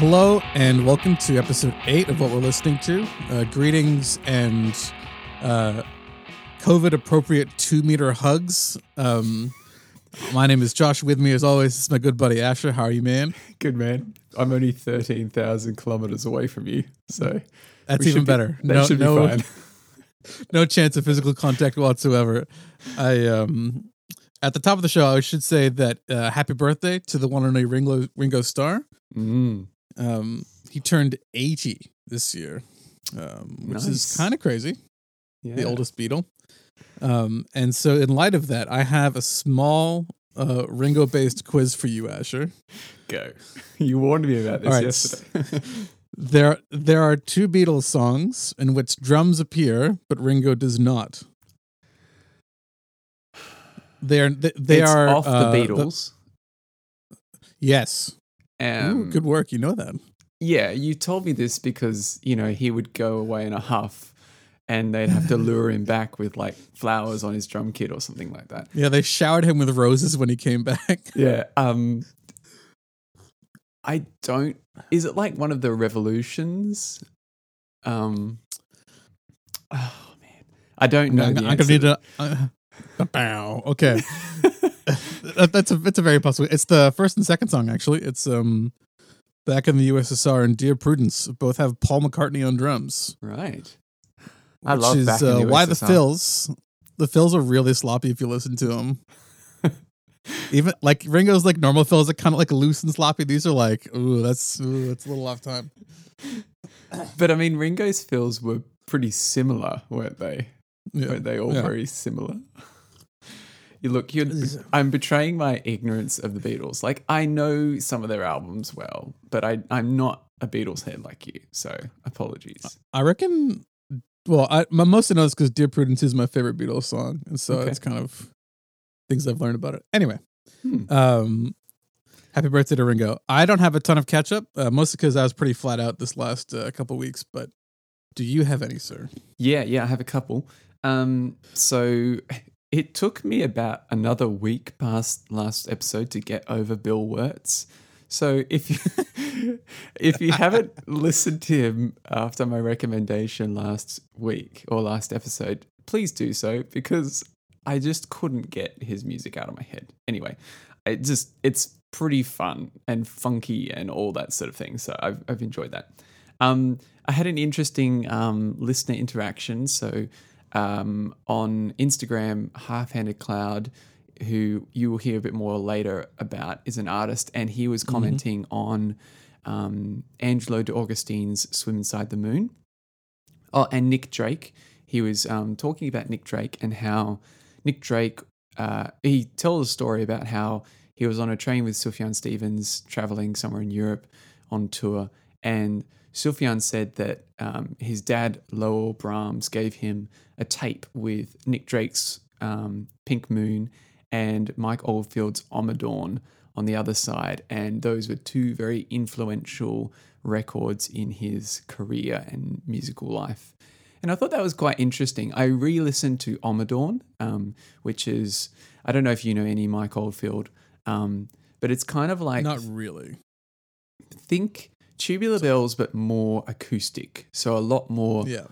Hello and welcome to episode eight of what we're listening to. Uh, greetings and uh, COVID appropriate two meter hugs. Um, my name is Josh. With me, as always, is my good buddy Asher. How are you, man? Good man. I'm only thirteen thousand kilometers away from you, so That's even be- better. that no, should be no, fine. no chance of physical contact whatsoever. I um, at the top of the show, I should say that uh, happy birthday to the one and only Ringo Ringo Starr. Mm, Um, he turned eighty this year, um, which is kind of crazy. yeah. the oldest Beatle. Um, and so, in light of that, I have a small uh, Ringo based quiz for you, Asher. Go. You warned me about this right, yesterday. There, there are two Beatles songs in which drums appear, but Ringo does not. They are. They, they it's are off uh, the Beatles. yes. Ooh, um, good work. You know that. Yeah, you told me this because you know he would go away in a huff, and they'd have to lure him back with like flowers on his drum kit or something like that. Yeah, they showered him with roses when he came back. Yeah. Um. I don't. Is it like one of the revolutions? Um. Oh man, I don't know. I'm, I'm gonna need to. Uh, bow. Okay. That- that's a it's a very possible. It's the first and second song actually. It's um back in the USSR and Dear Prudence both have Paul McCartney on drums. Right. I which love is Back in the uh, why the fills. The fills are really sloppy if you listen to them. Even like Ringo's like normal fills are kind of like loose and sloppy. These are like ooh that's ooh that's a little off time. But I mean, Ringo's fills were pretty similar, weren't they? Yeah. Weren't they all Yeah. very similar? You look, you're, I'm betraying my ignorance of the Beatles. Like, I know some of their albums well, but I, I'm not a Beatles head like you. So, apologies. I reckon. Well, I my most know is because "Dear Prudence" is my favorite Beatles song, and so Okay. it's kind of things I've learned about it. Anyway, Hmm. um, happy birthday to Ringo. I don't have a ton of catch up, uh, mostly because I was pretty flat out this last uh, couple weeks. But do you have any, sir? Yeah, yeah, I have a couple. Um, so it took me about another week past last episode to get over Bill Wurtz. So if you if you haven't listened to him after my recommendation last week or last episode, please do so because I just couldn't get his music out of my head. Anyway, it just it's pretty fun and funky and all that sort of thing. So I've I've enjoyed that. Um, I had an interesting um, listener interaction. So um, on Instagram, Half Handed Cloud, who you will hear a bit more later about, is an artist, and he was commenting on um, Angelo de Augustine's Swim Inside the Moon. Oh, and Nick Drake. He was um, talking about Nick Drake and how Nick Drake, uh, he tells a story about how he was on a train with Sufjan Stevens traveling somewhere in Europe on tour. And Sufjan said that um, his dad, Lowell Brams, gave him a tape with Nick Drake's um, Pink Moon and Mike Oldfield's Ommadawn on the other side. And those were two very influential records in his career and musical life. And I thought that was quite interesting. I re listened to Ommadawn, um, which is, I don't know if you know any Mike Oldfield, um, but it's kind of like Not really. think tubular bells, but more acoustic. So a lot more Yeah.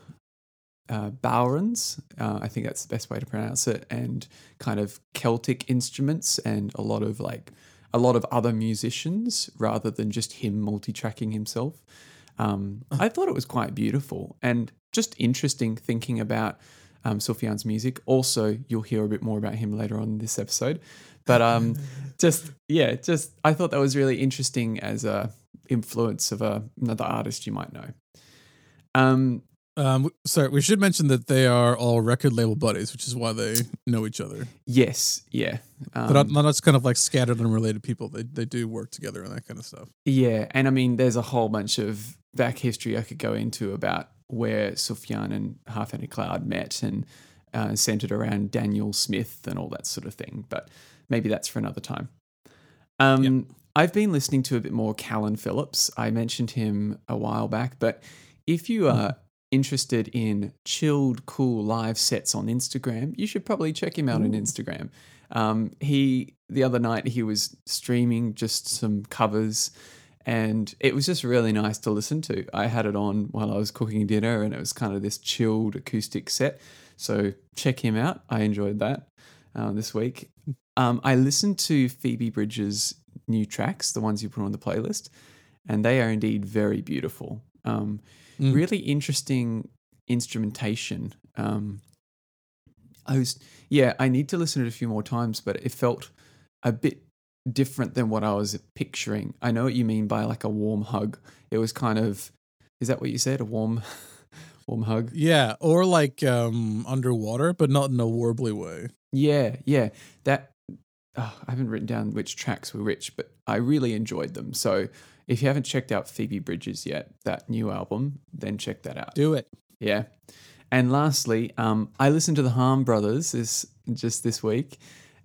uh, bodhráns, uh, I think that's the best way to pronounce it, and kind of Celtic instruments, and a lot of like a lot of other musicians rather than just him multi-tracking himself. Um, I thought it was quite beautiful and just interesting thinking about um, Sufjan's music. Also, you'll hear a bit more about him later on in this episode, but um, just yeah, just I thought that was really interesting as a influence of a, another artist you might know. Um, Um, sorry, we should mention that they are all record label buddies, which is why they know each other. Yes, yeah. They're not, Um, just kind of like scattered and related people. They they do work together and that kind of stuff. yeah, and I mean, there's a whole bunch of back history I could go into about where Sufjan and Half Handed Cloud met and uh, centered around Daniel Smith and all that sort of thing. But maybe that's for another time. Um, Yeah. I've been listening to a bit more Callan Phillips. I mentioned him a while back, but if you are interested in chilled, cool live sets on Instagram, you should probably check him out on Instagram. Um, he the other night he was streaming just some covers, and it was just really nice to listen to. I had it on while I was cooking dinner, and it was kind of this chilled acoustic set. So check him out. I enjoyed that uh, this week. Um, I listened to Phoebe Bridgers' new tracks, the ones you put on the playlist, and they are indeed very beautiful. Um, Mm. Really interesting instrumentation. Um, I was, yeah, I need to listen to it a few more times, but it felt a bit different than what I was picturing. I know what you mean by like a warm hug. It was kind of, is that what you said? A warm, warm hug? Yeah, or like um underwater, but not in a warbly way. Yeah, yeah. That oh, I haven't written down which tracks were which, but I really enjoyed them. So if you haven't checked out Phoebe Bridgers yet, that new album, then check that out. Do it. Yeah. And lastly, um, I listened to the Harmed Brothers this just this week,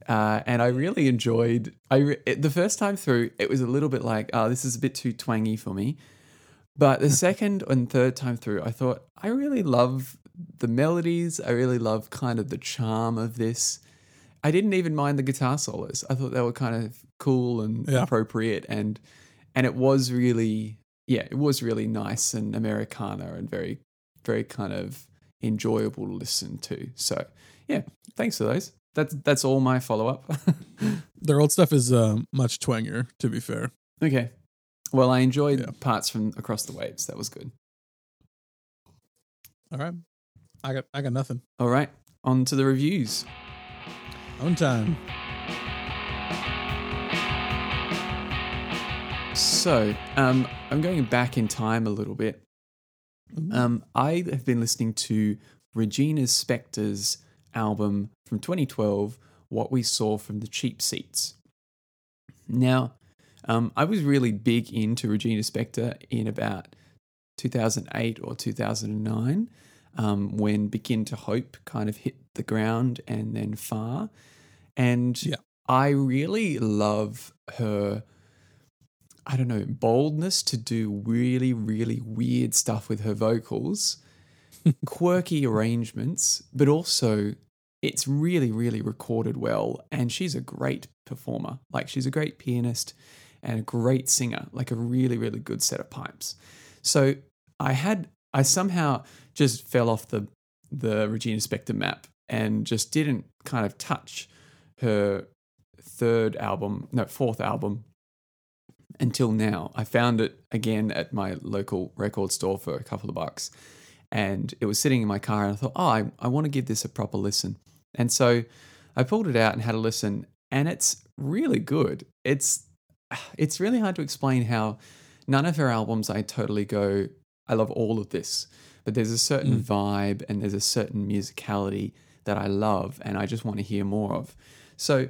uh, and I really enjoyed. I re- it, the first time through, it was a little bit like, oh, this is a bit too twangy for me. But the second and third time through, I thought I really love the melodies. I really love kind of the charm of this. I didn't even mind the guitar solos. I thought they were kind of cool and Yeah. appropriate, and and it was really, yeah, it was really nice and Americana and very, very kind of enjoyable to listen to. So yeah, thanks for those. That's that's all my follow up. Their old stuff is uh, much twangier, to be fair. okay. Well, I enjoyed Yeah. parts from Across the Waves. That was good. All right. I got I got nothing. All right, on to the reviews. On time. So, um, I'm going back in time a little bit. Um, I have been listening to Regina Spektor's album from 2012, What We Saw from the Cheap Seats. Now, um, I was really big into Regina Spektor in about 2008 or 2009 um, when Begin to Hope kind of hit the ground and then Far. And Yeah. I really love her I don't know, boldness to do really, really weird stuff with her vocals, quirky arrangements, but also it's really, really recorded well. And she's a great performer. Like, she's a great pianist and a great singer, like a really, really good set of pipes. So I had, I somehow just fell off the, the Regina Spektor map and just didn't kind of touch her third album, no, fourth album, until now. I found it again at my local record store for a couple of bucks. And it was sitting in my car, and I thought, oh, I, I want to give this a proper listen. And so I pulled it out and had a listen, and it's really good. It's it's really hard to explain how none of her albums I totally go, I love all of this. But there's a certain vibe and there's a certain musicality that I love and I just want to hear more of. So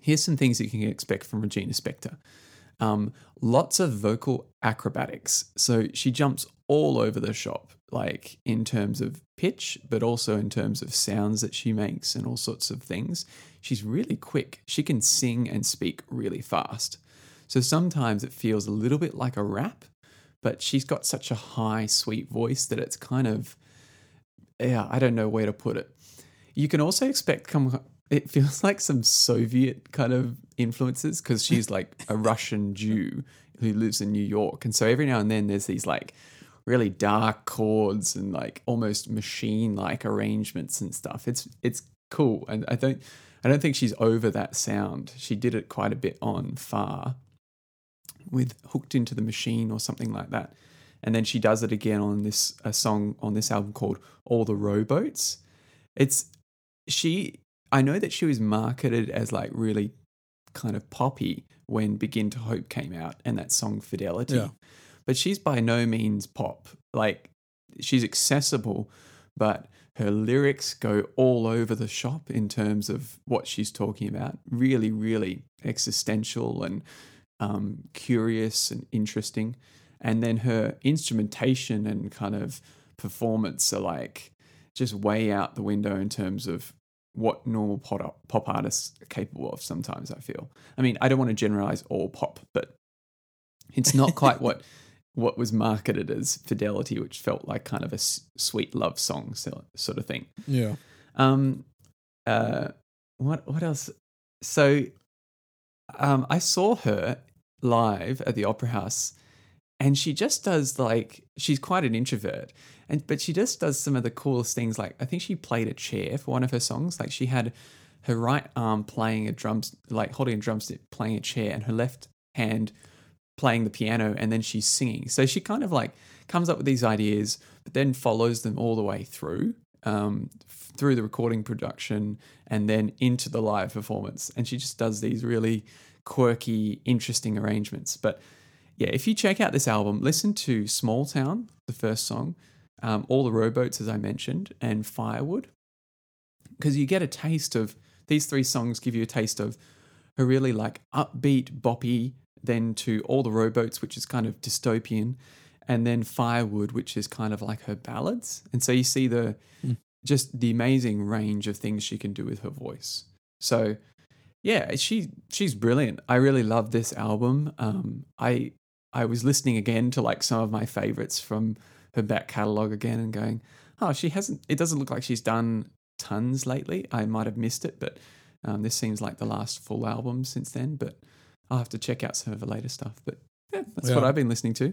here's some things you can expect from Regina Spektor. Um, lots of vocal acrobatics. So she jumps all over the shop, like in terms of pitch, but also in terms of sounds that she makes and all sorts of things. She's really quick. She can sing and speak really fast. So sometimes it feels a little bit like a rap, but she's got such a high, sweet voice that it's kind of, yeah, I don't know where to put it. You can also expect come it feels like some Soviet kind of influences because she's like a Russian Jew who lives in New York. And so every now and then there's these like really dark chords and like almost machine like arrangements and stuff. It's it's cool. And I don't I don't think she's over that sound. She did it quite a bit on Far with Hooked into the Machine or something like that. And then she does it again on this a song on this album called All the Rowboats. It's she I know that she was marketed as like really kind of poppy when Begin to Hope came out and that song Fidelity. Yeah. But she's by no means pop. Like she's accessible, but her lyrics go all over the shop in terms of what she's talking about. Really, really existential and um, curious and interesting. And then her instrumentation and kind of performance are like just way out the window in terms of what normal pop, pop artists are capable of sometimes, I feel. I mean, I don't want to generalize all pop, but it's not quite what what was marketed as Fidelity, which felt like kind of a s- sweet love song sort of thing. Yeah. Um, uh, what what else? So, um, I saw her live at the Opera House, and she just does like she's quite an introvert, and but she just does some of the coolest things. Like I think she played a chair for one of her songs. Like she had her right arm playing a drums, like holding a drumstick, playing a chair, and her left hand playing the piano, and then she's singing. So she kind of like comes up with these ideas, but then follows them all the way through. Um, through the recording production and then into the live performance. And she just does these really quirky, interesting arrangements. But yeah, if you check out this album, listen to Small Town, the first song, um, All the Rowboats, as I mentioned, and Firewood, because you get a taste of these three songs, give you a taste of a really like upbeat, boppy, then to All the Rowboats, which is kind of dystopian, and then Firewood, which is kind of like her ballads. And so you see the Mm. just the amazing range of things she can do with her voice. So yeah, she she's brilliant. I really love this album. Um, I I was listening again to like some of my favorites from her back catalog again and going, oh, she hasn't. It doesn't look like she's done tons lately. I might have missed it, but um, this seems like the last full album since then. But I'll have to check out some of her later stuff. But yeah, that's what I've been listening to.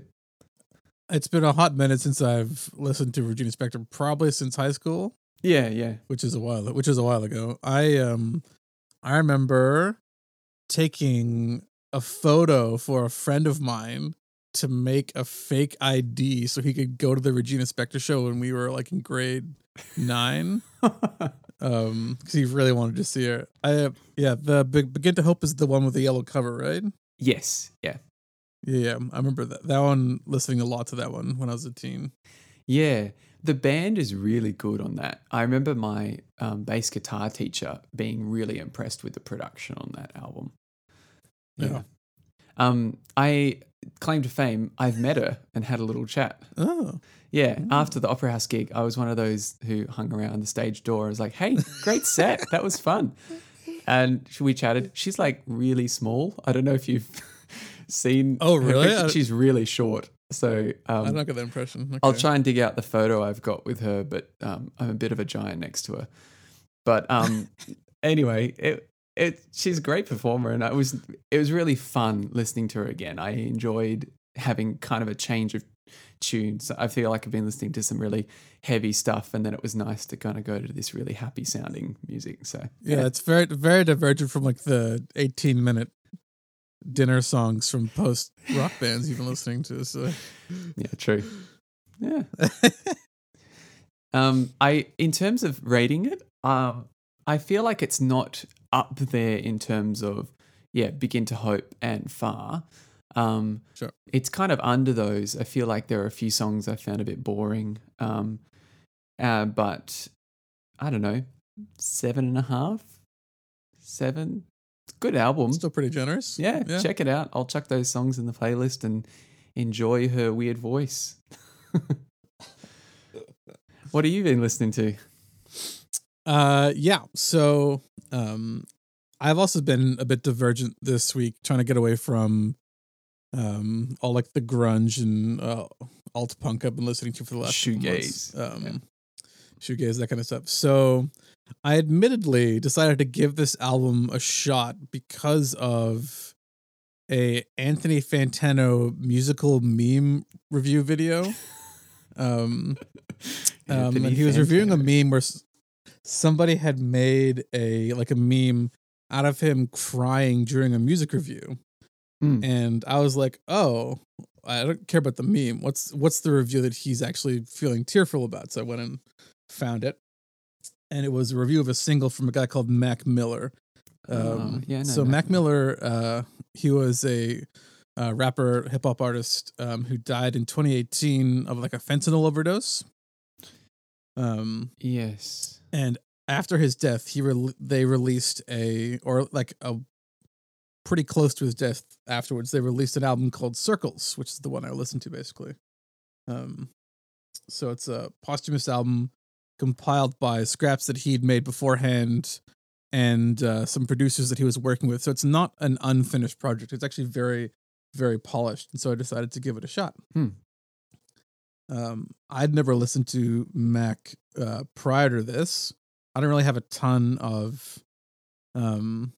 It's been a hot minute since I've listened to Regina Spektor, probably since high school, Yeah, yeah. which is a while which is a while ago. I um I remember taking a photo for a friend of mine to make a fake ID so he could go to the Regina Spektor show when we were like in grade 9 um cuz he really wanted to see her. I uh, yeah, the Be- Begin to Hope is the one with the yellow cover, right? yes, yeah. Yeah, yeah, I remember that. That one listening a lot to that one when I was a teen. Yeah, the band is really good on that. I remember my um, bass guitar teacher being really impressed with the production on that album. Yeah. Um, I claim to fame. I've met her and had a little chat. Oh. Yeah, Mm. after the Opera House gig, I was one of those who hung around the stage door. I was like, "Hey, great set. that was fun." And we chatted. She's like really small. I don't know if you've seen. Oh, really? She's really short. So I um, don't get that impression. Okay. I'll try and dig out the photo I've got with her, but um, I'm a bit of a giant next to her. But um, anyway, it it she's a great performer, and I was it was really fun listening to her again. I enjoyed having kind of a change of tunes. I feel like I've been listening to some really heavy stuff, and then it was nice to kind of go to this really happy sounding music. So Yeah, it's very very divergent from like the 18 minute dinner songs from post rock bands you've been listening to. So yeah, true. Yeah. Um, I in terms of rating it, um, I feel like it's not up there in terms of yeah, begin to hope and far. Um, Sure. It's kind of under those. I feel like there are a few songs I found a bit boring. Um, uh, but I don't know, seven and a half, seven. Good album. still pretty generous. Yeah, check it out. I'll chuck those songs in the playlist and enjoy her weird voice. what have you been listening to? Uh yeah. So um I've also been a bit divergent this week, trying to get away from um all like the grunge and uh alt punk I've been listening to for the last. Shoegaze. Um Yeah. shoegaze, that kind of stuff. So I admittedly decided to give this album a shot because of a Anthony Fantano musical meme review video. Um um, and he was reviewing a meme where somebody had made a like a meme out of him crying during a music review, Hmm. and I was like, "Oh, I don't care about the meme. What's what's the review that he's actually feeling tearful about?" So I went and found it, and it was a review of a single from a guy called Mac Miller. Oh, Um, yeah, I know so Mac Mac Miller, uh, he was a uh, rapper, hip hop artist um, who died in 2018 of like a fentanyl overdose. Um, Yes. and after his death, he re- they released a or like a pretty close to his death afterwards. They released an album called Circles, which is the one I listened to basically. Um, so it's a posthumous album compiled by scraps that he'd made beforehand and uh, some producers that he was working with. So it's not an unfinished project. It's actually very, very polished. And so I decided to give it a shot. Hmm. Um, I'd never listened to Mac uh, prior to this. I don't really have a ton of, um,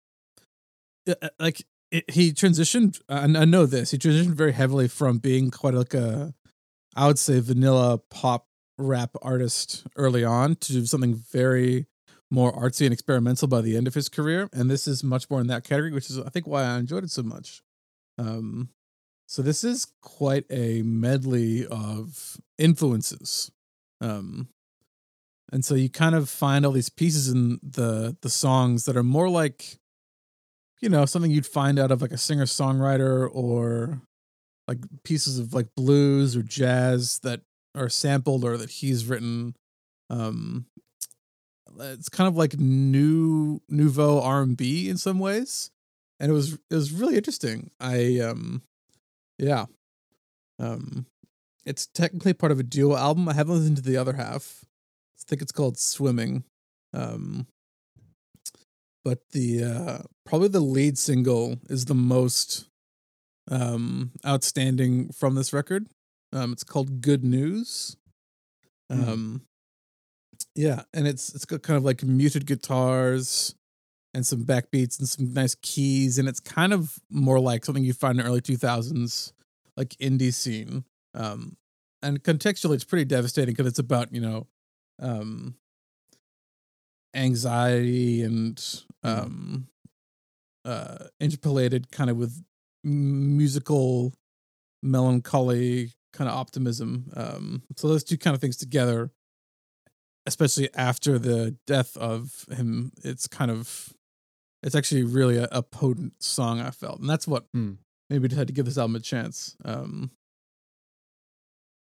uh, uh, like it, he transitioned. And I know this. He transitioned very heavily from being quite like a, I would say, vanilla pop rap artist early on to do something very more artsy and experimental by the end of his career. And this is much more in that category, which is I think why I enjoyed it so much. Um, so this is quite a medley of influences. Um, and so you kind of find all these pieces in the the songs that are more like you know something you'd find out of like a singer songwriter or like pieces of like blues or jazz that are sampled or that he's written um it's kind of like new nouveau r&b in some ways. And it was it was really interesting. I um yeah. Um it's technically part of a duo album. I haven't listened to the other half. I think it's called swimming. Um but the uh probably the lead single is the most um outstanding from this record um it's called good news. Mm. um yeah and it's it's got kind of like muted guitars and some backbeats and some nice keys and it's kind of more like something you find in early 2000s like indie scene. Um and contextually it's pretty devastating because it's about you know um anxiety and um uh interpolated kind of with musical melancholy kind of optimism um so those two kind of things together especially after the death of him it's kind of it's actually really a, a potent song i felt and that's what Hmm. maybe decided to give this album a chance um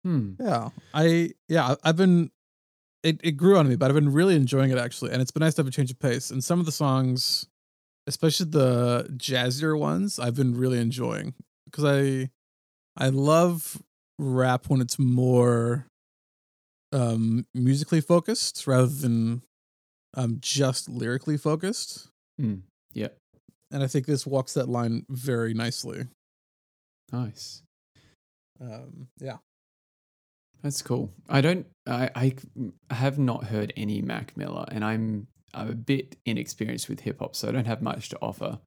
Hmm. yeah i yeah i've been it, it grew on me but i've been really enjoying it actually and it's been nice to have a change of pace and some of the songs especially the jazzier ones i've been really enjoying because i i love rap when it's more um musically focused rather than um just lyrically focused Hmm. Yeah. and i think this walks that line very nicely Nice. um yeah That's cool. I don't. I, I have not heard any Mac Miller, and I'm I'm a bit inexperienced with hip hop, so I don't have much to offer.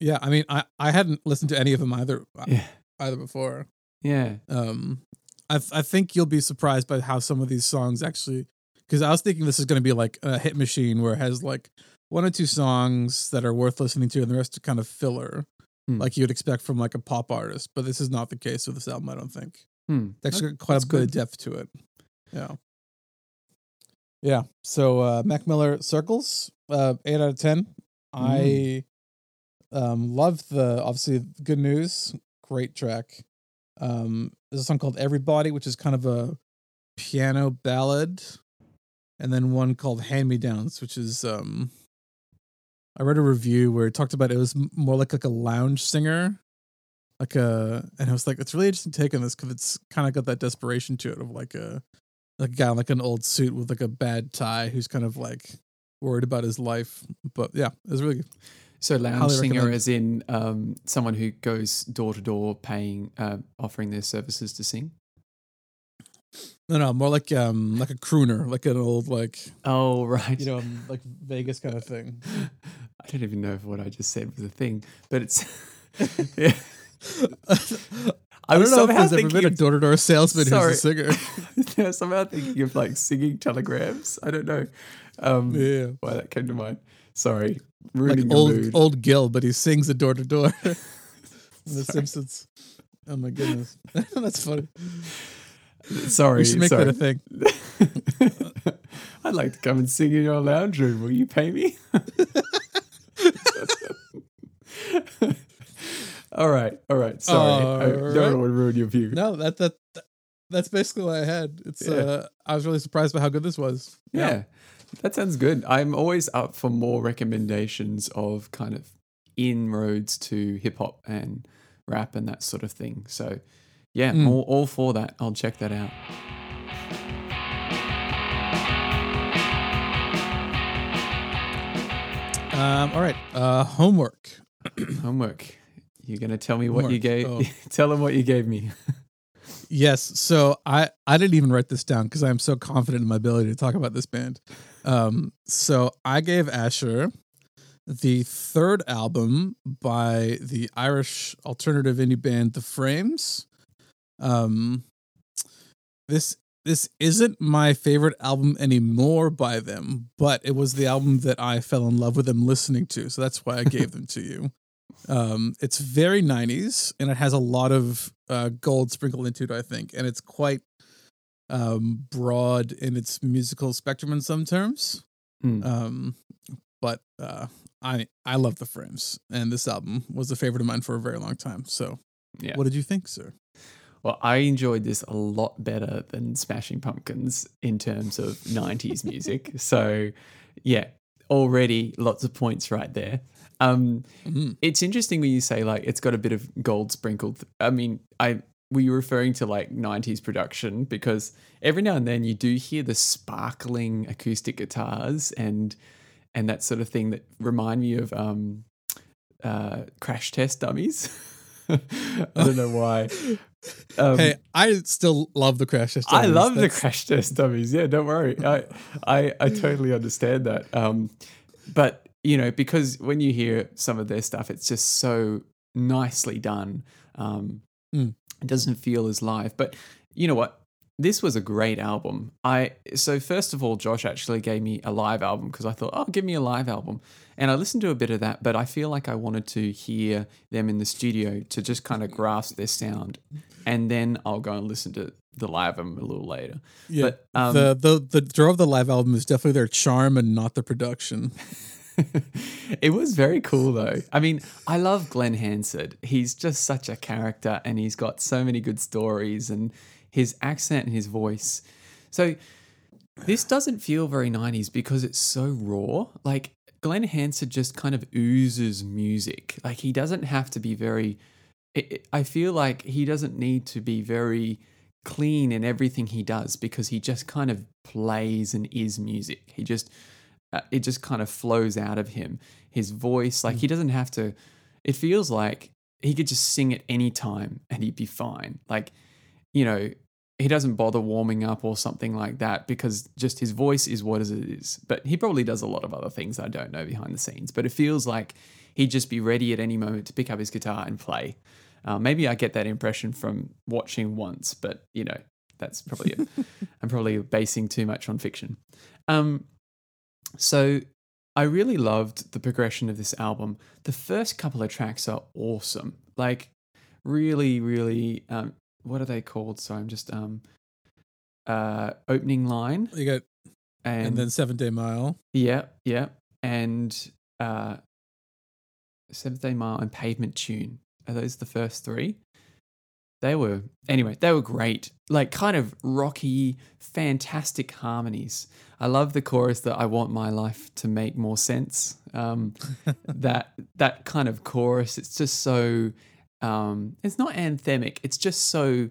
yeah i mean i i hadn't listened to any of them either Yeah. either before Yeah. um i i think you'll be surprised by how some of these songs actually because i was thinking this is going to be like a hit machine where it has like one or two songs that are worth listening to and the rest are kind of filler Hmm. like you'd expect from like a pop artist but this is not the case with this album i don't think Hmm. It's actually got quite a bit of good. depth to it yeah yeah so uh mac miller circles uh 8 out of 10 i um love the obviously good news great track um there's a song called everybody which is kind of a piano ballad. And then one called hand me downs which is um i read a review where it talked about it was more like like a lounge singer. Like a and i was like it's really interesting take on this because it's kind of got that desperation to it of like a like a guy in like an old suit with like a bad tie who's kind of like worried about his life. But yeah it was really good So lounge singer, recommend. as in um, someone who goes door to door, paying, uh, offering their services to sing. no no more like um like a crooner like an old like Oh right. you know um, like vegas kind of thing I don't even know if what I just said was a thing, but it's. yeah. I, don't know if there's ever been a door-to-door salesman Sorry. who's a singer Yeah, somehow thinking of like singing telegrams. I don't know um, yeah why that came to mind. Sorry, ruining your old mood. old Gil, but he sings a door to door. The Simpsons. Oh my goodness, that's funny. Sorry, We should make sorry. that a thing. I'd like to come and sing in your lounge room. Will you pay me? all right, all right. Sorry, I All don't right. want to ruin your view. No, that that that- that's basically what I had. It's Yeah. uh, I was really surprised by how good this was. Yeah. That sounds good. I'm always up for more recommendations of kind of inroads to hip hop and rap and that sort of thing. So, yeah, Mm. all, all for that. I'll check that out. Um. All right. Uh. Homework. Homework. You're gonna tell me what you gave. Oh. tell them what you gave me. Yes. So I I didn't even write this down because I'm so confident in my ability to talk about this band. Um. So I gave Asher the third album by the Irish alternative indie band The Frames. Um, this this isn't my favorite album anymore by them, but it was the album that I fell in love with them listening to, so that's why I gave them to you. Um, it's very 90s and it has a lot of uh, gold sprinkled into it, I think, and it's quite um, broad in its musical spectrum in some terms. Mm. Um, but uh, I I love the frames, and this album was a favorite of mine for a very long time. So, Yeah. what did you think, sir? Well, I enjoyed this a lot better than Smashing Pumpkins in terms of 90s music. So, yeah, already lots of points right there. Um, Mhm. it's interesting when you say like it's got a bit of gold sprinkled. I mean, I were you referring to like 90s production because every now and then you do hear the sparkling acoustic guitars and and that sort of thing that remind me of um uh crash test dummies. I don't know why. Um, hey, I still love the Crash Test. Dummies. I love the crash test dummies. Yeah, don't worry. I, I, I totally understand that. Um, but you know, because when you hear some of their stuff, it's just so nicely done. Um, Mm. It doesn't feel as live. But you know what? This was a great album. I so first of all, Josh actually gave me a live album because I thought, oh, give me a live album, and I listened to a bit of that. But I feel like I wanted to hear them in the studio to just kind of grasp their sound, and then I'll go and listen to the live album a little later. Yeah, But um, the the the draw of the live album is definitely their charm and not the production. it was very cool though. I mean, I love Glen Hansard. He's just such a character and he's got so many good stories and his accent and his voice. So this doesn't feel very 90s because it's so raw. Like Glen Hansard just kind of oozes music. Like he doesn't have to be very I feel like he doesn't need to be very clean in everything he does because he just kind of plays and is music. He just uh, it just kind of flows out of him. His voice, like he doesn't have to. It feels like he could just sing at any time and he'd be fine. Like you know, he doesn't bother warming up or something like that because just his voice is what it is. But he probably does a lot of other things I don't know behind the scenes. But it feels like he'd just be ready at any moment to pick up his guitar and play. Uh, maybe I get that impression from watching once, but you know, that's probably it. I'm probably basing too much on fiction. Um, so I really loved the progression of this album. The first couple of tracks are awesome. Like really, really um what are they called? So I'm just um uh opening line You got and, and, then Seven Day Mile. yeah, yeah. And uh Seventh Day Mile and Pavement Tune. Are those the first three? They were anyway, they were great. Like kind of rocky, fantastic harmonies. I love the chorus that I want my life to make more sense. Um that that kind of chorus, it's just so um it's not anthemic, it's just so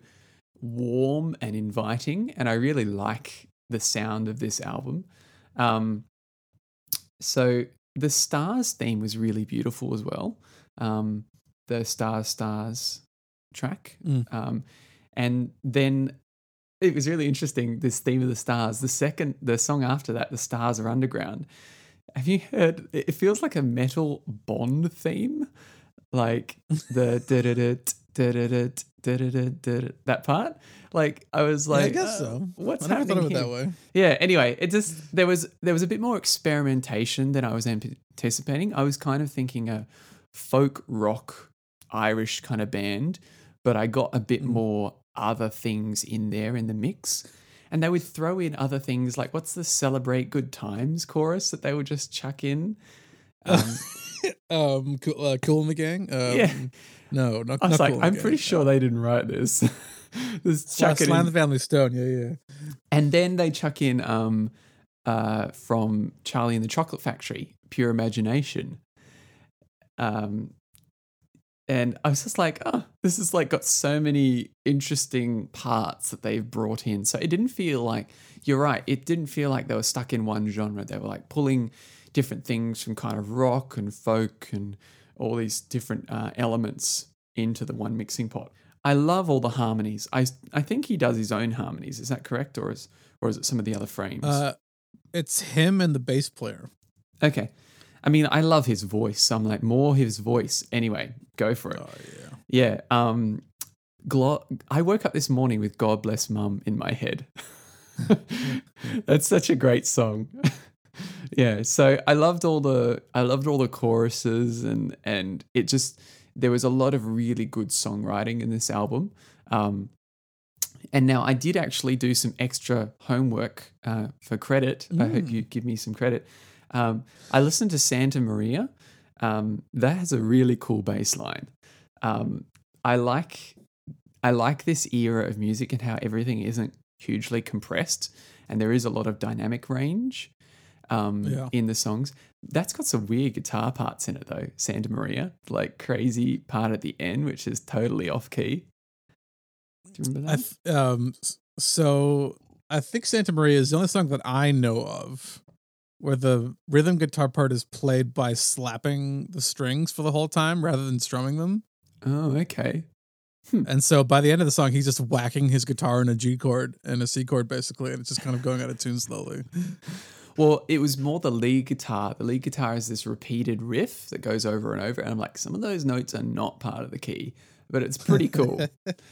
warm and inviting and I really like the sound of this album. Um so the stars theme was really beautiful as well. Um, the stars stars track, Mm. um, and then it was really interesting. This theme of the stars. The second, the song after that, the stars are underground. Have you heard? It it feels like a metal Bond theme, like the that part. Like I was Yeah, I like, guess uh, so. What's I never happening thought of it here? that way. Yeah. Anyway, it just there was there was a bit more experimentation than I was anticipating. I was kind of thinking a folk rock Irish kind of band, but I got a bit Mm. more other ththings in there in the mix. And they would throw in other things like what's the celebrate good times chorus that they would just chuck in. Um, Um, cool, uh, Kool and the Gang. Um, Yeah. No, not. I was not like, Cool I'm Gang. pretty sure they didn't write this. Slam, chuck it Slam in. the Family Stone. Yeah, yeah. And then they chuck in um, uh, from Charlie and the Chocolate Factory, Pure Imagination. Um, and I was just like, oh, this has like got so many interesting parts that they've brought in. So it didn't feel like you're right. It didn't feel like they were stuck in one genre. They were like pulling different things from kind of rock and folk and all these different uh, elements into the one mixing pot. I love all the harmonies. I I think he does his own harmonies. Is that correct, or is or is it some of the other frames? Uh, it's him and the bass player. okay, I mean, I love his voice. So I'm like, more his voice. Anyway, go for it. Oh yeah. Yeah. Um, Glo- I woke up this morning with God Bless Mum in my head. That's such a great song. yeah. So I loved all the I loved all the choruses and and it just there was a lot of really good songwriting in this album. Um, and now I did actually do some extra homework uh, for credit. I hope you give me some credit. Um, I listened to Santa Maria. Um, that has a really cool bass line. Um, I like I like this era of music and how everything isn't hugely compressed, and there is a lot of dynamic range um, Yeah. in the songs. That's got some weird guitar parts in it though. Santa Maria, like crazy part at the end, which is totally off key. Do you remember that? th- um. So I think Santa Maria is the only song that I know of where the rhythm guitar part is played by slapping the strings for the whole time rather than strumming them. oh, okay. And so by the end of the song, he's just whacking his guitar in a G chord and a C chord basically, and it's just kind of going out of tune slowly. Well, it was more the lead guitar. The lead guitar is this repeated riff that goes over and over. And I'm like, some of those notes are not part of the key, but it's pretty cool.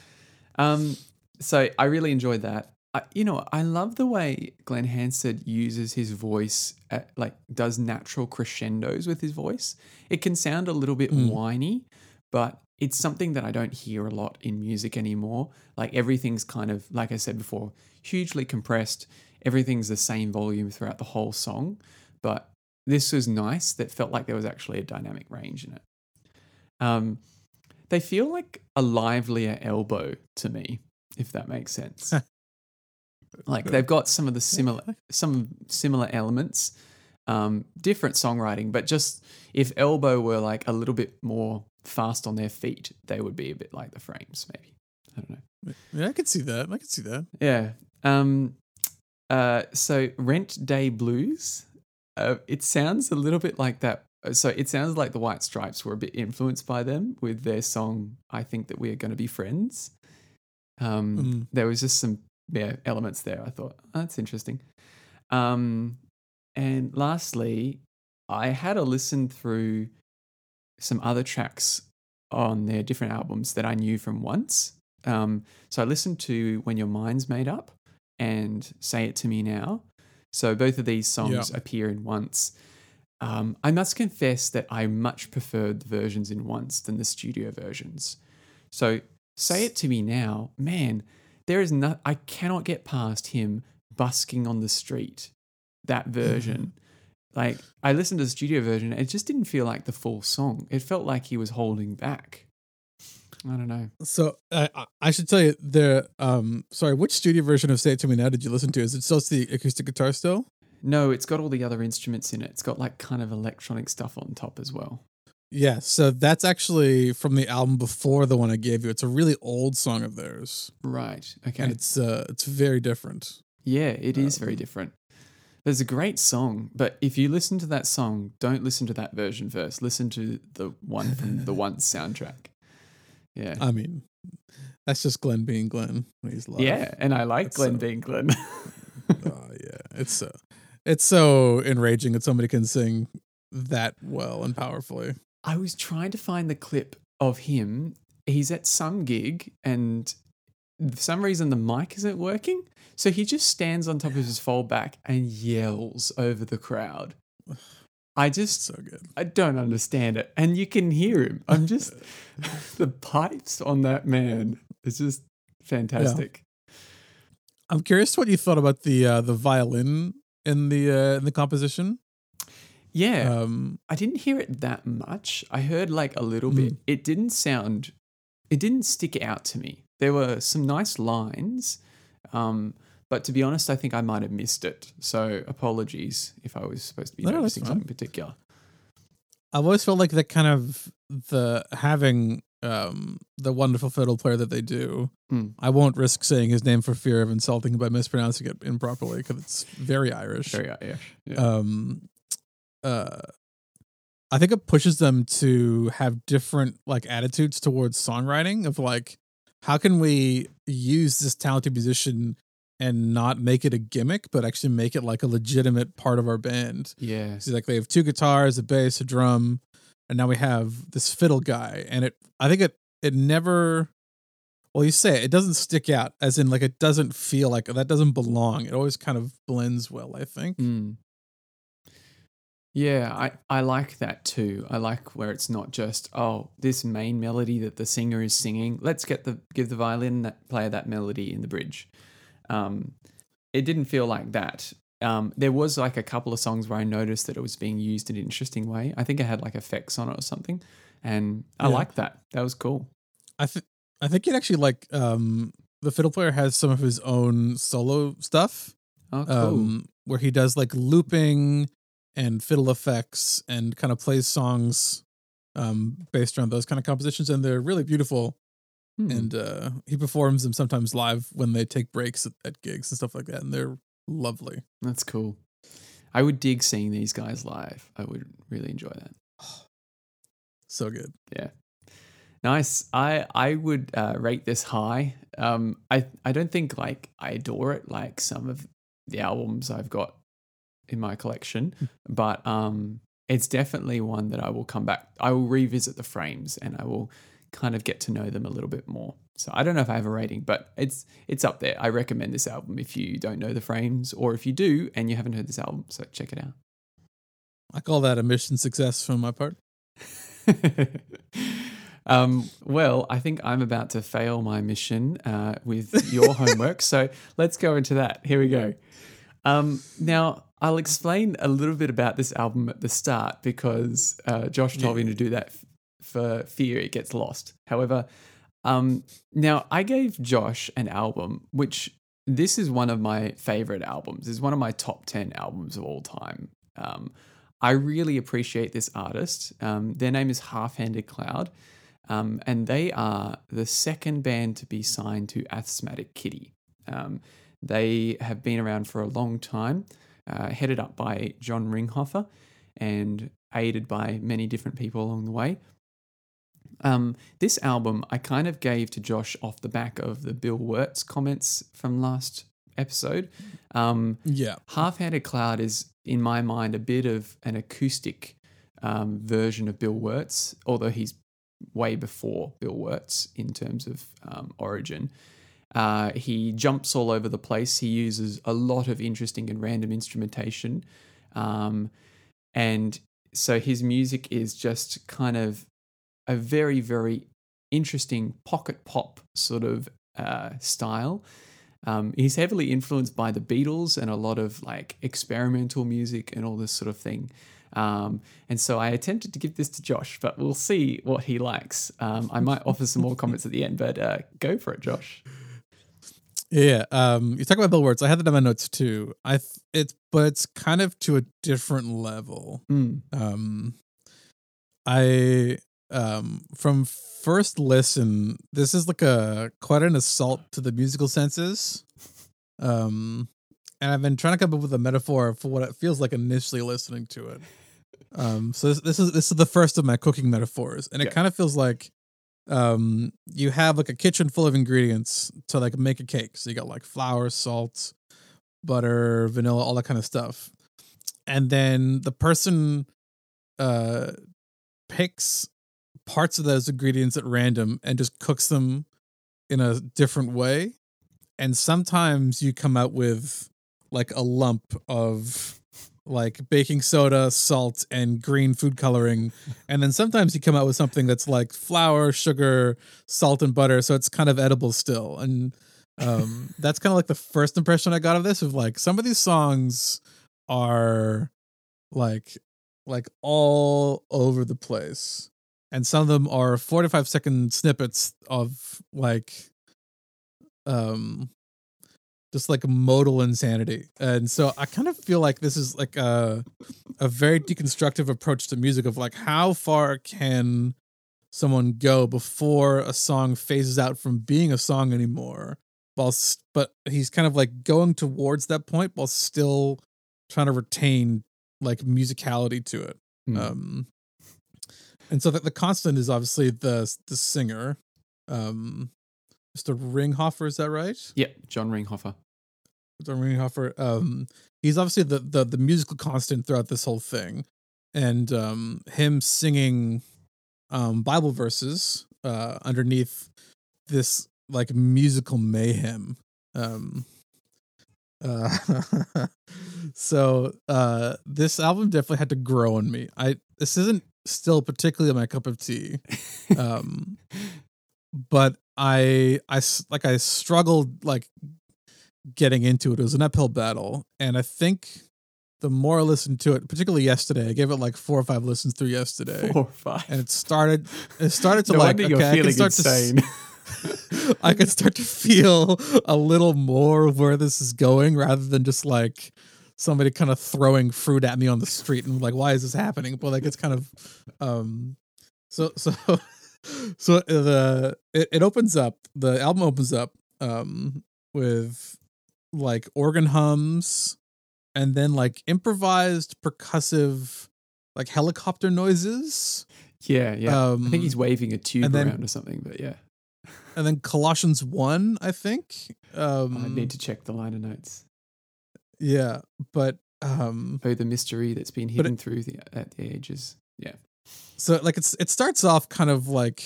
um, so I really enjoyed that. I, you know, I love the way Glen Hansard uses his voice, at, like does natural crescendos with his voice. It can sound a little bit Mm. whiny, but it's something that I don't hear a lot in music anymore. Like everything's kind of, like I said before, hugely compressed. Everything's the same volume throughout the whole song. But this was nice that felt like there was actually a dynamic range in it. Um, they feel like a livelier elbow to me, if that makes sense. like they've got some of the similar some similar elements, um, different songwriting, but just if elbow were like a little bit more fast on their feet, they would be a bit like the frames, maybe. I don't know. Yeah, I could see that. I could see that. Yeah. Um. Uh. So Rent Day Blues. Uh, it sounds a little bit like that. uh, So it sounds like the White Stripes were a bit influenced by them with their song "I Think That We Are Going to Be Friends." Um. Mm. There was just some yeah elements there. I thought oh, that's interesting. Um. And lastly, I had a listen through some other tracks on their different albums that I knew from once. Um, so I listened to When Your Mind's Made Up and Say It To Me Now. So both of these songs appear in once. Um, I must confess that I much preferred the versions in once than the studio versions. So Say It To Me Now, man, there is not, I cannot get past him busking on the street, that version. Like I listened to the studio version, it just didn't feel like the full song. It felt like he was holding back. I don't know. So I I- I should tell you the um sorry which studio version of Say It To Me Now did you listen to? Is it still the acoustic guitar still? No, it's got all the other instruments in it. It's got like kind of electronic stuff on top as well. Yeah, so that's actually from the album before the one I gave you. It's a really old song of theirs, Right. Okay. and it's uh it's very different. yeah, it is um, very different. There's a great song, but if you listen to that song, don't listen to that version first. Listen to the one from the Once soundtrack. Yeah. I mean, that's just Glen being Glen when he's live. yeah, and I like Glen so- being Glen. oh yeah, it's so it's so enraging that somebody can sing that well and powerfully. I was trying to find the clip of him. He's at some gig and for some reason the mic isn't working. So he just stands on top of his foldback and yells over the crowd. I just So good. I don't understand it. And you can hear him. I'm just the pipes on that man is just fantastic. I'm curious what you thought about the uh, the violin in the uh, in the composition. Yeah. Um, I didn't hear it that much. I heard like a little bit. It didn't sound, it didn't stick out to me. There were some nice lines, um, but to be honest, I think I might have missed it. So apologies if I was supposed to be No, no, noticing something particular. I've always felt like that kind of the having um the wonderful fiddle player that they do. Mm. I won't risk saying his name for fear of insulting him by mispronouncing it improperly because it's very Irish. Very Irish. Yeah. um uh I think it pushes them to have different like attitudes towards songwriting of like how can we use this talented musician and not make it a gimmick, but actually make it like a legitimate part of our band. Yeah. So like they have two guitars, a bass, a drum, and now we have this fiddle guy. And it I think it it never well you say it, it doesn't stick out as in like it doesn't feel like that doesn't belong. It always kind of blends well, I think. Mm. Yeah, I, I like that too. I like where it's not just oh this main melody that the singer is singing. Let's get the give the violin that player that melody in the bridge. Um, it didn't feel like that. Um, there was like a couple of songs where I noticed that it was being used in an interesting way. I think it had like effects on it or something, and I Yeah. like that. That was cool. I think I think it actually like um the fiddle player has some of his own solo stuff. Oh, cool. um, where he does like looping and fiddle effects and kind of plays songs um, based around those kind of compositions, and they're really beautiful. Hmm. And uh, he performs them sometimes live when they take breaks at, at gigs and stuff like that, and they're lovely. That's cool. I would dig seeing these guys live. I would really enjoy that. So good. Yeah. Nice. I I would uh, rate this high. Um, I I don't think like I adore it like some of the albums I've got in my collection, but um, it's definitely one that I will come back. I will revisit the frames and I will kind of get to know them a little bit more. So I don't know if I have a rating, but it's it's up there. I recommend this album if you don't know the frames, or if you do and you haven't heard this album, so check it out. I call that a mission success from my part. um, well, I think I'm about to fail my mission uh, with your homework. So let's go into that. Here we go. Um, now, I'll explain a little bit about this album at the start because uh, Josh told me to do that f- for fear it gets lost. However, um, now I gave Josh an album, which this is one of my favorite albums. It's one of my top 10 albums of all time. Um, I really appreciate this artist. Um, their name is Half Handed Cloud, um, and they are the second band to be signed to Asthmatic Kitty. Um, they have been around for a long time, uh, headed up by John Ringhofer and aided by many different people along the way. Um, this album I kind of gave to Josh off the back of the Bill Wurtz comments from last episode. Um, Yeah. Half Handed Cloud is, in my mind, a bit of an acoustic um, version of Bill Wurtz, although he's way before Bill Wurtz in terms of um, origin. Uh, he jumps all over the place. He uses a lot of interesting and random instrumentation. Um, and so his music is just kind of a very, very interesting pocket pop sort of uh, style. Um, he's heavily influenced by the Beatles and a lot of like experimental music and all this sort of thing. Um, and so I attempted to give this to Josh, but we'll see what he likes. Um, I might offer some more comments at the end, but uh, go for it, Josh. Yeah, um, you talk about Bill Wurtz. I had that in my notes too. I th- it's but it's kind of to a different level. Mm. Um, I um from first listen, this is like a quite an assault to the musical senses. Um, and I've been trying to come up with a metaphor for what it feels like initially listening to it. Um, so this, this is this is the first of my cooking metaphors, and it Okay. kind of feels like um you have like a kitchen full of ingredients to like make a cake. So you got like flour, salt, butter, vanilla, all that kind of stuff. And then the person uh picks parts of those ingredients at random and just cooks them in a different way. And sometimes you come out with like a lump of like baking soda, salt, and green food coloring. And then sometimes you come out with something that's like flour, sugar, salt, and butter. So it's kind of edible still. And um, that's kind of like the first impression I got of this of like some of these songs are like like all over the place. And some of them are 45 second snippets of like um just like modal insanity. And so I kind of feel like this is like a a very deconstructive approach to music of like how far can someone go before a song phases out from being a song anymore while but he's kind of like going towards that point while still trying to retain like musicality to it. Mm. Um and so that the constant is obviously the the singer um Mr. Ringhofer, is that right? yeah, John Ringhofer. John Hofer. Um, he's obviously the, the the musical constant throughout this whole thing, and um, him singing um Bible verses uh underneath this like musical mayhem. Um, uh, so uh, this album definitely had to grow on me. I this isn't still particularly my cup of tea, um, but I I like I struggled like getting into it. It was an uphill battle, and I think the more I listened to it, particularly yesterday, I gave it like four or five listens through yesterday, Four or five. and it started it started to no like okay, I can start to s- I could start to feel a little more of where this is going rather than just like somebody kind of throwing fruit at me on the street and like why is this happening but like it's kind of um so so so the it, it opens up the album opens up um with like organ hums and then like improvised percussive like helicopter noises yeah, yeah. I um think he's waving a tube then- around or something, but yeah. and then Colossians 1 I think um I need to check the liner notes. Yeah, but um Oh, the mystery that's been hidden through the at the ages. Yeah. So like it's it starts off kind of like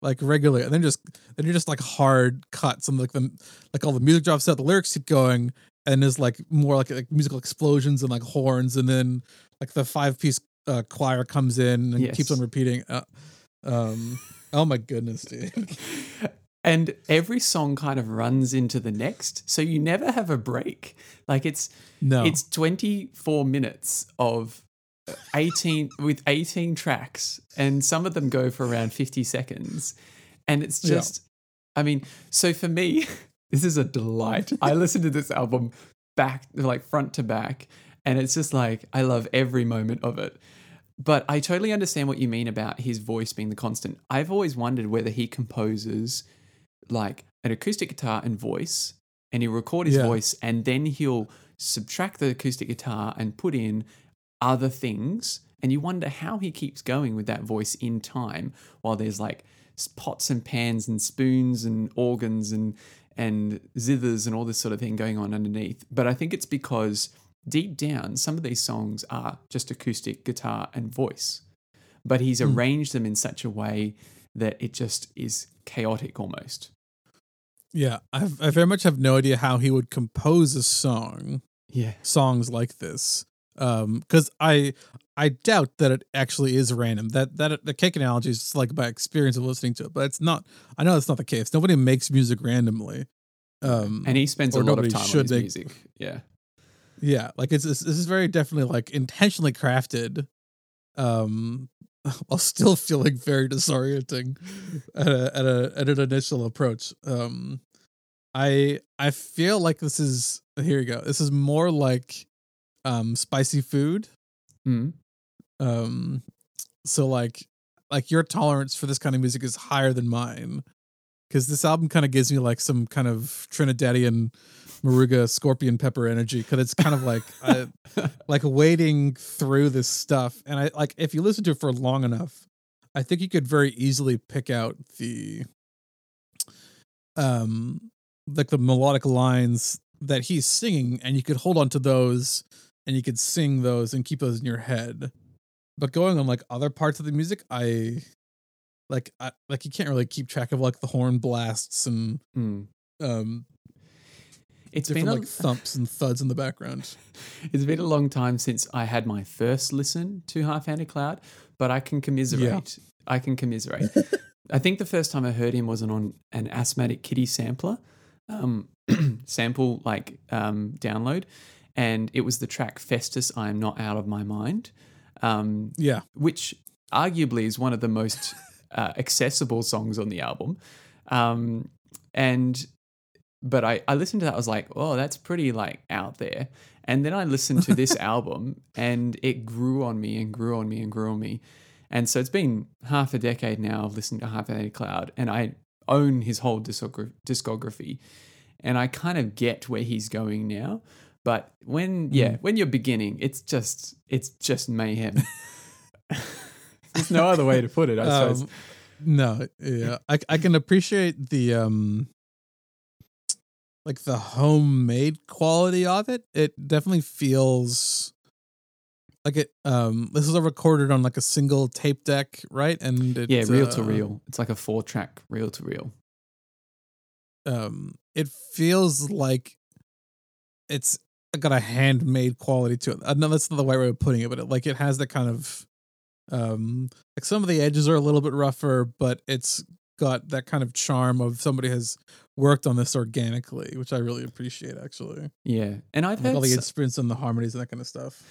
like regular and then just then you're just like hard cuts and like the like all the music drops out, the lyrics keep going and there's like more like, like musical explosions and like horns and then like the five piece uh, choir comes in and keeps on repeating uh, um oh my goodness dude. And every song kind of runs into the next, so you never have a break. Like it's no. it's 24 minutes of 18 with 18 tracks and some of them go for around 50 seconds and it's Yeah. just i mean so for me this is a delight i listened to this album back like front to back and it's just like i love every moment of it but i totally understand what you mean about his voice being the constant i've always wondered whether he composes like an acoustic guitar and voice and he'll record his Yeah. voice and then he'll subtract the acoustic guitar and put in other things and you wonder how he keeps going with that voice in time while there's like pots and pans and spoons and organs and and zithers and all this sort of thing going on underneath. But i think it's because deep down some of these songs are just acoustic guitar and voice but he's Hmm. arranged them in such a way that it just is chaotic almost. Yeah I've, I very much have no idea how he would compose a song yeah. songs like this um because i i doubt that it actually is random. That that the cake analogy is just like by experience of listening to it but it's not i know that's not the case. Nobody makes music randomly um and he spends a lot of time on his make- music. Yeah. Yeah like it's this this is very definitely like intentionally crafted um while still feeling very disorienting at a, at a at an initial approach. Um i i feel like this is here you go. This is more like um spicy food. Mm. um so like like your tolerance for this kind of music is higher than mine. Because this album kind of gives me like some kind of trinidadian Moruga scorpion pepper energy because it's kind of like I, like wading through this stuff. And i like if you listen to it for long enough i think you could very easily pick out the um like the melodic lines that he's singing and you could hold on to those and you could sing those and keep those in your head but going on like other parts of the music i like I, like you can't really keep track of like the horn blasts and Mm. um It's different been a, like thumps and thuds in the background It's been a long time since I had my first listen to Half Handed Cloud, but I can commiserate. I can commiserate. I think the first time I heard him wasn't on an asthmatic kitty sampler, um, sample like um, download, and it was the track Festus I Am Not Out of My Mind, um, yeah which arguably is one of the most uh, accessible songs on the album. Um, and but I, I listened to that, I was like, oh, that's pretty like out there. And then I listened to this album and it grew on me and grew on me and grew on me. And so it's been half a decade now of listening to Half Handed Cloud and I own his whole discogra- discography. And I kind of get where he's going now. But when, yeah, when you're beginning, it's just, it's just mayhem. There's no other way to put it, I suppose. um, no yeah I, I can appreciate the um like the homemade quality of it. It definitely feels like it. Um, this is recorded on like a single tape deck, right? And it, yeah, reel to uh, reel. It's like a four track reel to reel. Um, it feels like it's got a handmade quality to it. I know that's not the right way of putting it, but it, like it has that kind of um like some of the edges are a little bit rougher, but it's got that kind of charm of somebody has worked on this organically, which I really appreciate actually. Yeah, and I've Like all the instruments and the harmonies and that kind of stuff.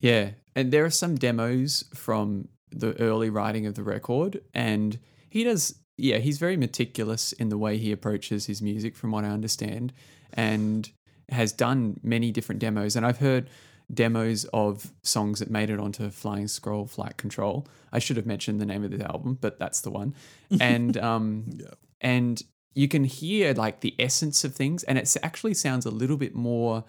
Yeah, and there are some demos from the early writing of the record, and he does. Yeah, he's very meticulous in the way he approaches his music, from what I understand, and has done many different demos. And I've heard demos of songs that made it onto Flying Scroll Flight Control. I should have mentioned the name of the album, but that's the one. And um, Yeah. and you can hear like the essence of things, and it actually sounds a little bit more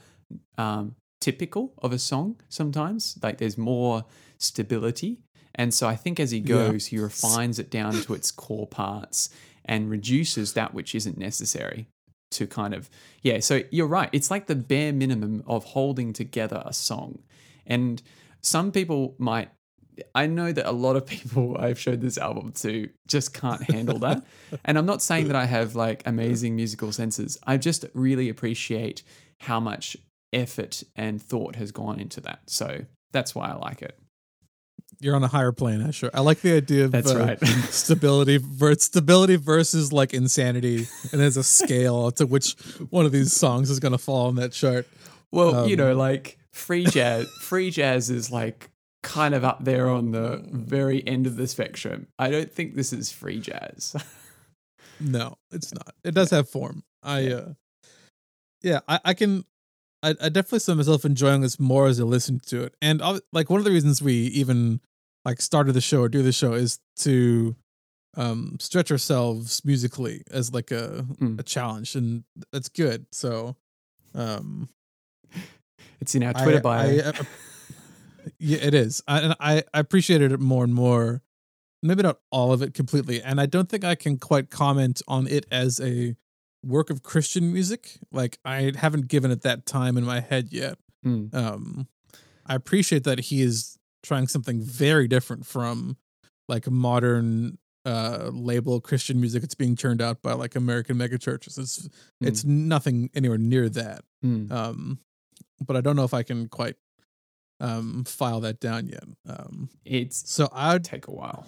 um, typical of a song sometimes. Like there's more stability. And so I think as he Yeah. goes, he refines it down to its core parts and reduces that which isn't necessary to kind of, yeah. So you're right. It's like the bare minimum of holding together a song. And some people might, I know that a lot of people I've showed this album to just can't handle that. and I'm not saying that I have like amazing musical senses. I just really appreciate how much effort and thought has gone into that. So that's why I like it. You're on a higher plane, Asher. I like the idea of That's uh, right. stability versus stability versus like insanity, and there's a scale to which one of these songs is going to fall on that chart. Well, you Um, know, like free jazz, free jazz is like kind of up there on the very end of the spectrum. I don't think this is free jazz. No, it's not. It does have form. I, Yeah. uh, yeah, I, I can, I, I definitely saw myself enjoying this more as I listened to it. And like one of the reasons we even like started the show or do the show is to um stretch ourselves musically as like a Mm. a challenge, and that's good. So, um, It's in our Twitter I, bio. I, uh, yeah, it is. I, and I, I appreciated it more and more. Maybe not all of it completely. And I don't think I can quite comment on it as a work of Christian music. Like I haven't given it that time in my head yet. Mm. Um, I appreciate that he is trying something very different from like modern uh label Christian music that's being churned out by like American megachurches. It's it's nothing anywhere near that Mm. um but i don't know if i can quite um file that down yet um It's so i'd take a while.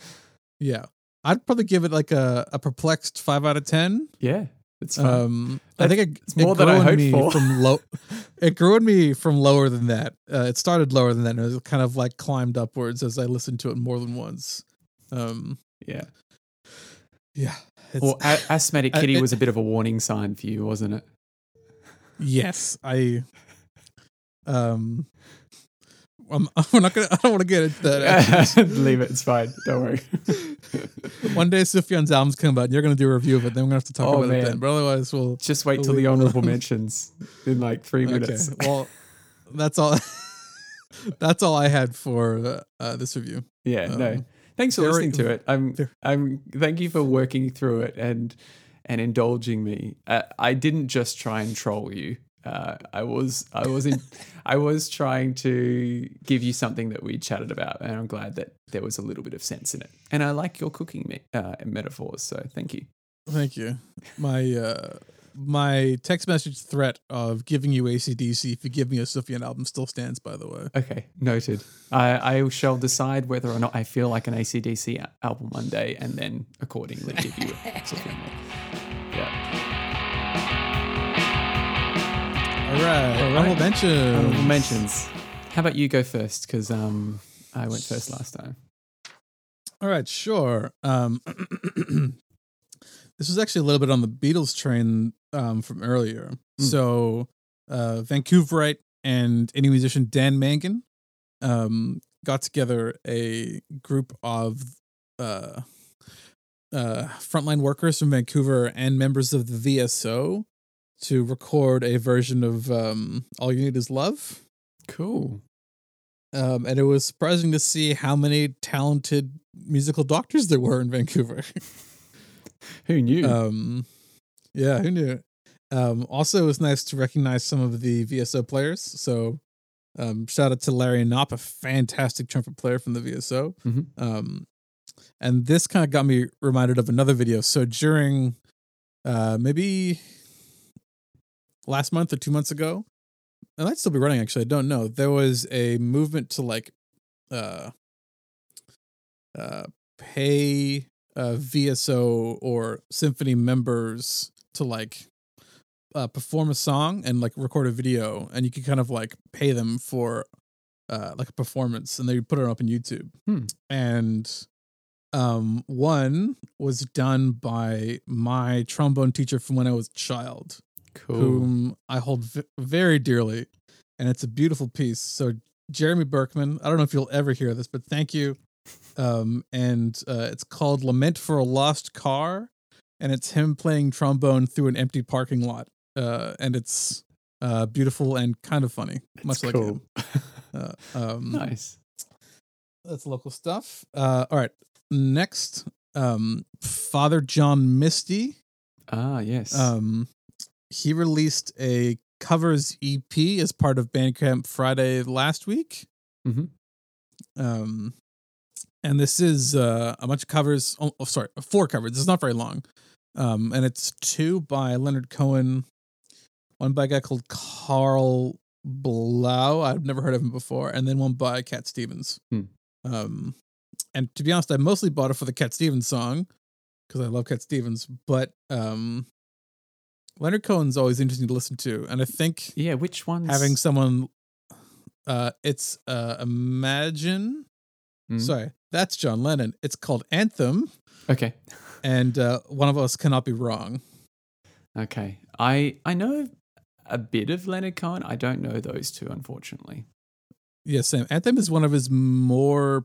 yeah i'd probably give it like a, a perplexed five out of ten yeah, it's um i think it, It's more it than I hoped me for. from low it grew in me from lower than that uh, it started lower than that and it kind of like climbed upwards as i listened to it more than once um yeah. yeah Well, a- asthmatic kitty it- was a bit of a warning sign for you, wasn't it? yes i um I'm, I'm not gonna i don't want to get into that Leave it. It's fine. Don't worry. One day Sufjan's album's come out and you're gonna do a review of it, then we're gonna have to talk Oh, about it then. But otherwise we'll Just wait till the honorable mentions in like three minutes. Okay. Well that's all that's all I had for uh, uh, this review. Yeah, no. Um, Thanks for listening to it. I'm I'm thank you for working through it and and indulging me. Uh, I didn't just try and troll you. Uh, I was I was in, I was trying to give you something that we chatted about, and I'm glad that there was a little bit of sense in it. And I like your cooking me- uh, metaphors, so thank you. Thank you. My uh my text message threat of giving you ACDC if you give me a Sufjan album still stands, by the way. Okay, noted. I, I shall decide whether or not I feel like an ACDC album one day, and then accordingly give you a Sufjan. Yeah. All right. All right. Honorable mentions. Honorable mentions. How about you go first? Because um, I went first last time. All right, sure. Um, this was actually a little bit on the Beatles train um, from earlier. Mm. So, uh, Vancouverite and indie musician Dan Mangan um, got together a group of uh, uh, frontline workers from Vancouver and members of the VSO to record a version of um, "All You Need Is Love." Cool. Um, and it was surprising to see how many talented musical doctors there were in Vancouver. Who knew? um, yeah, who knew? Um, also, it was nice to recognize some of the VSO players. So, um, shout out to Larry Knopp, a fantastic trumpet player from the VSO. Mhm. Um, and this kind of got me reminded of another video. So during uh, maybe last month or two months ago, and I'd still be running. Actually, I don't know. There was a movement to like uh, uh, pay uh, VSO or symphony members to like uh, perform a song and like record a video, and you could kind of like pay them for uh, like a performance, and they put it up on YouTube. Hmm. And um, one was done by my trombone teacher from when I was a child Cool. whom I hold v- very dearly, and it's a beautiful piece. So Jeremy Berkman, I don't know if you'll ever hear this, but thank you. Um, and uh, it's called "Lament for a Lost Car," and it's him playing trombone through an empty parking lot, uh, and it's uh, beautiful and kind of funny, much like him. Uh, um, nice. that's local stuff. Uh, all right, next, um, Father John Misty. Ah, yes. Um, he released a covers EP as part of Bandcamp Friday last week. Mhm. Um, and this is uh, a bunch of covers. Oh, oh, sorry, four covers. It's not very long. Um, and it's two by Leonard Cohen, one by a guy called Carl Blau. I've never heard of him before, and then one by Cat Stevens. Hmm. Um, and to be honest, I mostly bought it for the Cat Stevens song because I love Cat Stevens. But um, Leonard Cohen's always interesting to listen to, and I think yeah, which one having someone, uh, it's uh, Imagine. Mm. Sorry, that's John Lennon. It's called Anthem, Okay. and uh, one of us cannot be wrong. Okay. I I know a bit of Leonard Cohen. I don't know those two, unfortunately. Yes, Sam. Anthem is one of his more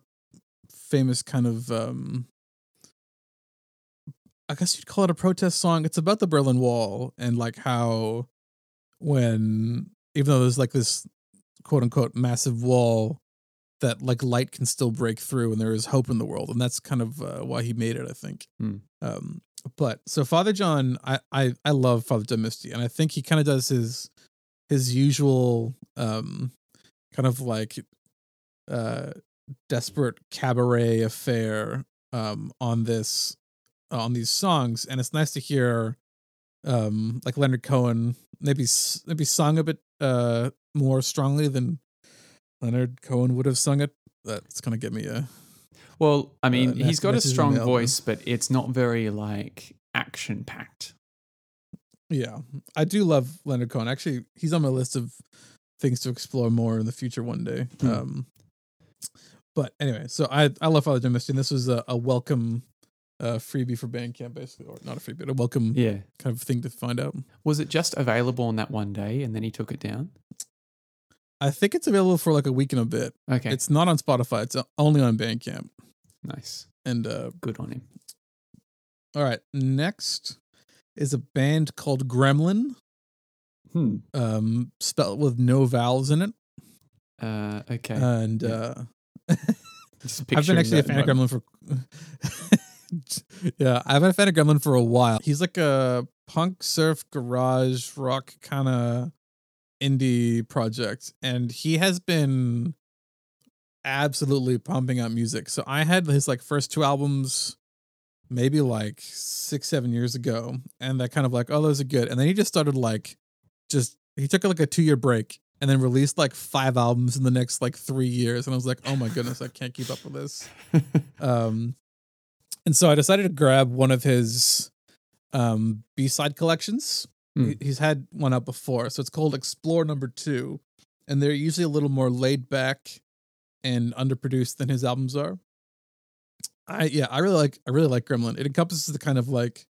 famous kind of um I guess you'd call it a protest song. It's about the Berlin Wall and like how when even though there's like this quote unquote massive wall that like light can still break through and there is hope in the world and that's kind of uh, why he made it i think Hmm. um but so father john I, I i love father john misty and i think he kind of does his his usual um kind of like uh desperate cabaret affair um on this on these songs and it's nice to hear um like leonard cohen maybe maybe sung a bit uh more strongly than leonard cohen would have sung it that's gonna get me a Well, I mean, Uh, he's got a strong voice, but it's not very like action packed. yeah i do love leonard cohen actually he's on my list of things to explore more in the future one day Hmm. um but anyway so i i love father john misty and this was a, a welcome uh freebie for bandcamp basically or not a freebie but a welcome Yeah. kind of thing to find out Was it just available on that one day and then he took it down? I think it's available for like a week and a bit. Okay. It's not on Spotify. It's only on Bandcamp. nice. And uh Good on him. all right, next is a band called Grmln, Hmm. um spelled with no vowels in it. Uh, okay. And Yeah. uh Just I've been actually a fan of. Grmln for Yeah, I haven't been a fan of Grmln for a while. He's like a punk surf garage rock kind of indie project and he has been absolutely pumping out music. So I had his like first two albums maybe like 6 7 years ago and that kind of like oh those are good. And then he just started like just he took like a 2 year break and then released like five albums in the next like 3 years and I was like oh my goodness I can't keep up with this. Um, and so I decided to grab one of his um, B side collections. He- He's had one out before, so it's called Explore Number Two, and they're usually a little more laid back and underproduced than his albums are. I yeah, I really like I really like Grmln. It encompasses the kind of like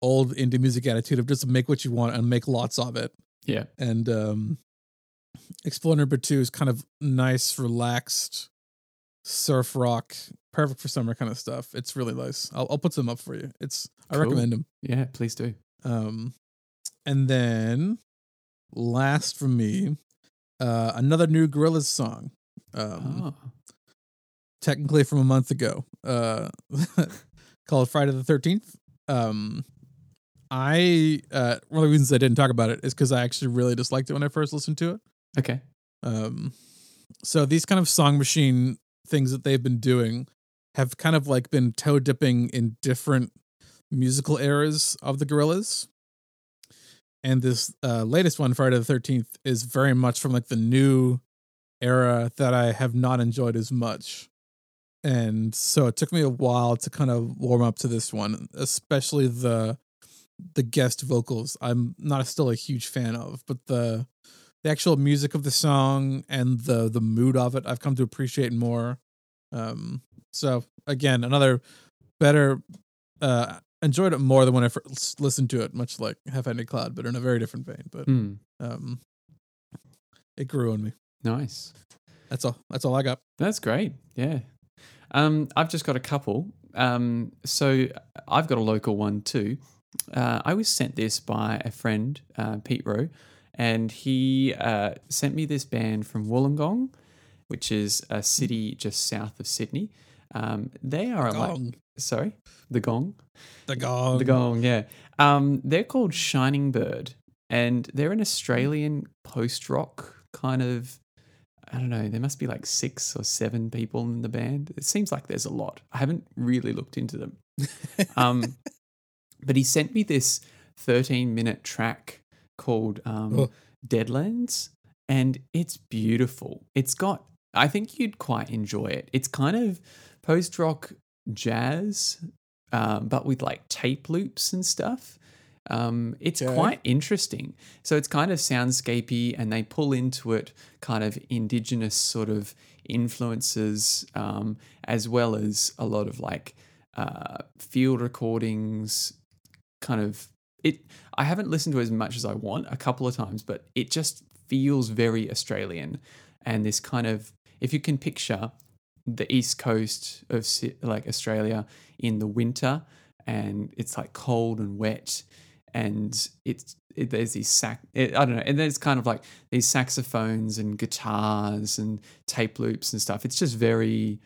old indie music attitude of just make what you want and make lots of it. yeah. And um, Explore Number Two is kind of nice, relaxed surf rock, perfect for summer kind of stuff. It's really nice. I'll, I'll put some up for you. It's I Cool. recommend them. Yeah. Please do. Um, and then last for me, uh, another new Gorillaz song. Um, oh. technically from a month ago, uh, called Friday the Thirteenth. Um, I uh, one of the reasons I didn't talk about it is because I actually really disliked it when I first listened to it. Okay. Um, so these kind of song machine things that they've been doing have kind of like been toe dipping in different musical eras of the Gorillaz. And this uh, latest one, Friday the Thirteenth, is very much from like the new era that I have not enjoyed as much. And so it took me a while to kind of warm up to this one, especially the the guest vocals. I'm not still a huge fan of, but the the actual music of the song and the the mood of it, I've come to appreciate more. Um, so again, another better. Uh, enjoyed it more than when I first listened to it, much like Half Handed Cloud, but in a very different vein. But Hmm. um, it grew on me. Nice. That's all. That's all I got. That's great. Yeah. Um, I've just got a couple. Um, so I've got a local one too. Uh, I was sent this by a friend, uh, Pete Rowe, and he uh, sent me this band from Wollongong, which is a city just south of Sydney. Um, they are like, Gong. sorry, the Gong. The gong. The Gong, yeah. Um, they're called Shining Bird, and they're an Australian post rock kind of. I don't know. There must be like six or seven people in the band. It seems like there's a lot. I haven't really looked into them. Um, but he sent me this 13 minute track called um, Oh. Deadlands, and it's beautiful. It's got, I think you'd quite enjoy it. It's kind of post rock jazz, um, but with like tape loops and stuff. Um, it's Okay. quite interesting. So it's kind of soundscapey, and they pull into it kind of indigenous sort of influences, um, as well as a lot of like uh, field recordings. Kind of it. I haven't listened to it as much as I want a couple of times, but it just feels very Australian, and this kind of if you can picture the east coast of like Australia in the winter, and it's like cold and wet, and it's it, there's these sac it, I don't know, and there's kind of like these saxophones and guitars and tape loops and stuff. It's just very,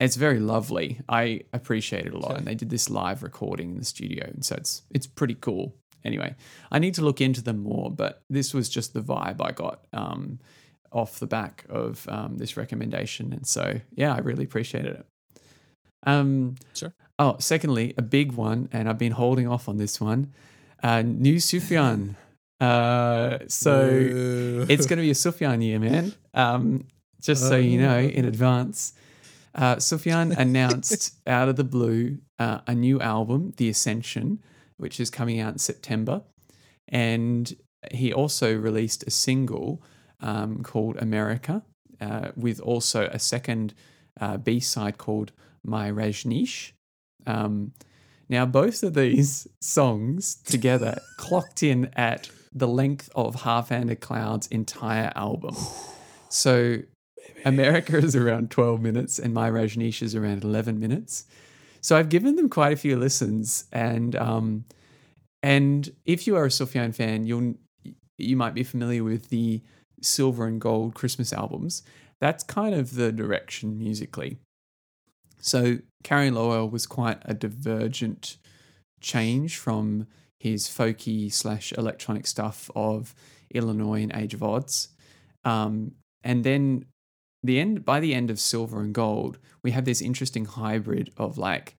it's very lovely. I appreciate it a lot, Okay. and they did this live recording in the studio, and so it's it's pretty cool. Anyway, I need to look into them more, but this was just the vibe I got um, off the back of um, this recommendation, and so yeah, I really appreciated it. Um, Sure. Oh, secondly, a big one, and I've been holding off on this one. Uh, new Sufjan. Uh, so it's going to be a Sufjan year, man. Um, just so you know in advance. Uh, Sufjan announced out of the blue uh, a new album, The Ascension, which is coming out in September. And he also released a single um, called America, uh, with also a second uh, B side called My Rajneesh. Um, now, both of these songs together clocked in at the length of Half Handed Cloud's entire album. So, America is around 12 minutes and My Rajneesh is around 11 minutes. So, I've given them quite a few listens. And um, and if you are a Sufjan fan, you'll you might be familiar with the Silver and Gold Christmas albums. That's kind of the direction musically. So Carrie Lowell was quite a divergent change from his folky slash electronic stuff of Illinois and Age of Adz. Um, and then the end by the end of Silver and Gold, we have this interesting hybrid of like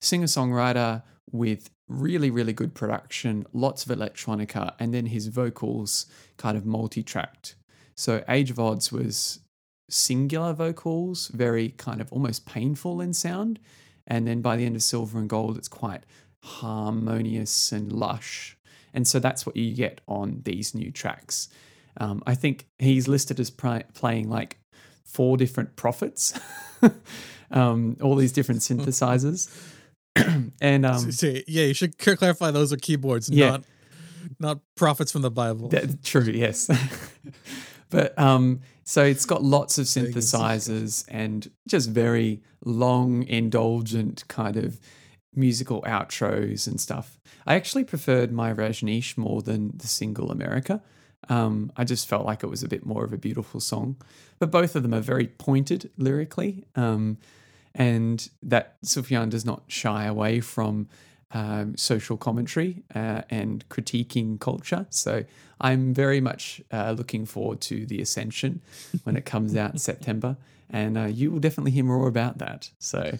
singer songwriter with really really good production, lots of electronica, and then his vocals kind of multi-tracked. So Age of Adz was singular vocals, very kind of almost painful in sound. And then by the end of Silver and Gold, it's quite harmonious and lush. And so that's what you get on these new tracks. Um, I think he's listed as playing like four different prophets, um, all these different synthesizers. and um, So, yeah, you should clarify those are keyboards, Yeah. not not prophets from the Bible. That, true, yes. but um, so it's got lots of synthesizers and just very long, indulgent kind of musical outros and stuff. I actually preferred my Rajneesh more than the single America. Um, I just felt like it was a bit more of a beautiful song. But both of them are very pointed lyrically. Um, and that Sufjan does not shy away from um, social commentary uh, and critiquing culture. So I'm very much uh, looking forward to the Ascension when it comes out in September, and uh, you will definitely hear more about that. So.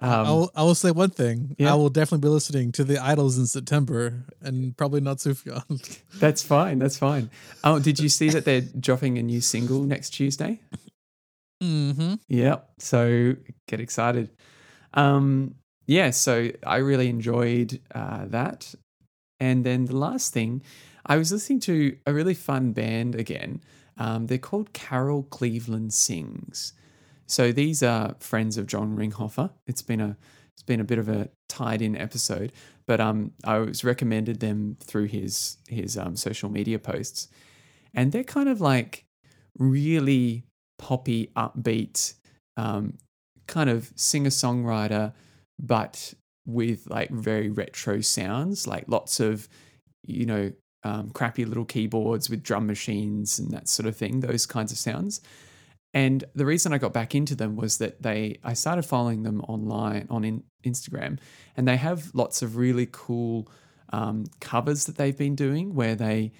Um, I'll, I will say one thing. Yeah. I will definitely be listening to the IDLES in September and probably not Sufjan. That's fine. That's fine. Oh, did you see that they're dropping a new single next Tuesday? mm-hmm. Yep. So get excited. Um, yeah. So I really enjoyed uh, that. And then the last thing, I was listening to a really fun band again. Um, they're called Carol Cleveland Sings. So these are friends of John Ringhofer. It's been a it's been a bit of a tied in episode, but um, I was recommended them through his his um, social media posts, and they're kind of like really poppy, upbeat, um, kind of singer songwriter, but with like very retro sounds, like lots of you know um, crappy little keyboards with drum machines and that sort of thing. Those kinds of sounds. And the reason I got back into them was that they I started following them online on in, Instagram, and they have lots of really cool um, covers that they've been doing where they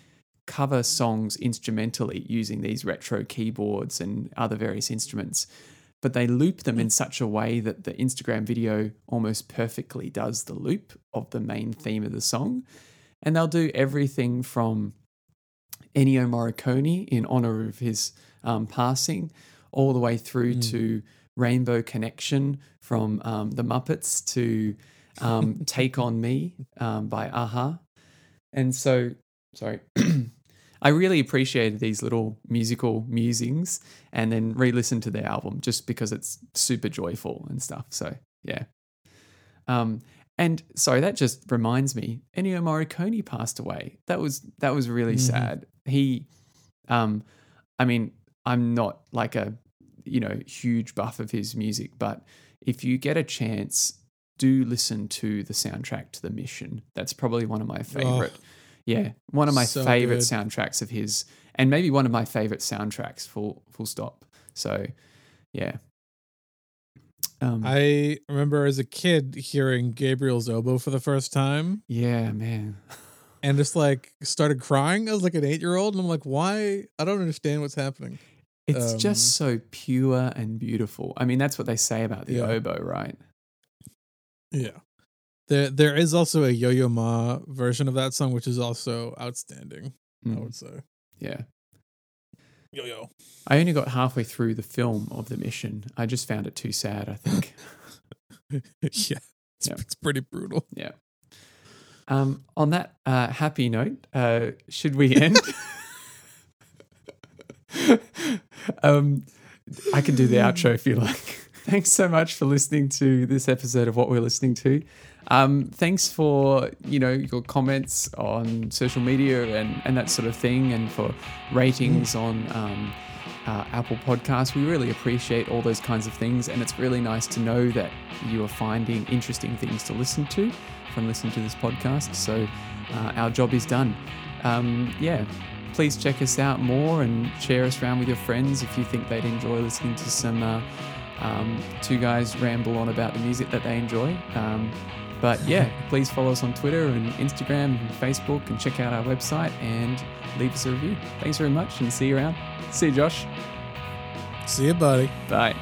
cover songs instrumentally using these retro keyboards and other various instruments. But they loop them in such a way that the Instagram video almost perfectly does the loop of the main theme of the song. And they'll do everything from Ennio Morricone in honor of his um, passing, all the way through Mm. to Rainbow Connection from um, the Muppets to um, Take on Me um, by a-ha. And so, sorry, I really appreciated these little musical musings and then re listened to their album just because it's super joyful and stuff. So, yeah. Um, and sorry, that just reminds me, Ennio Morricone passed away. That was that was really Mhm. sad. He, um, I mean, I'm not like a you know huge buff of his music, but if you get a chance, do listen to the soundtrack to The Mission. That's probably one of my favorite. yeah, one of my so favorite good. soundtracks of his, and maybe one of my favorite soundtracks. Full full stop. So, yeah. Um, I remember as a kid hearing Gabriel's oboe for the first time yeah, man. and just like started crying. I was like an eight year old and I'm like, why? I don't understand what's happening. It's Um, just so pure and beautiful. I mean, that's what they say about the Yeah. oboe, right? Yeah. There, there is also a Yo Yo Ma version of that song, which is also outstanding. I Mm, would say. yeah. Yo Yo. I only got halfway through the film of the mission. I just found it too sad, I think. yeah, it's, Yeah. it's pretty brutal. yeah. Um, on that uh, happy note, uh, should we end? um, I can do the outro if you like. Thanks so much for listening to this episode of what we're listening to. Um, thanks for you know your comments on social media and, and that sort of thing, and for ratings on um, uh, Apple Podcasts. We really appreciate all those kinds of things, and it's really nice to know that you are finding interesting things to listen to from listening to this podcast. So uh, our job is done. Um, yeah, please check us out more and share us around with your friends if you think they'd enjoy listening to some uh, um, two guys ramble on about the music that they enjoy. Um, but yeah, please follow us on Twitter and Instagram and Facebook and check out our website and leave us a review. Thanks very much and see you around. See you, Josh. See you, buddy. Bye.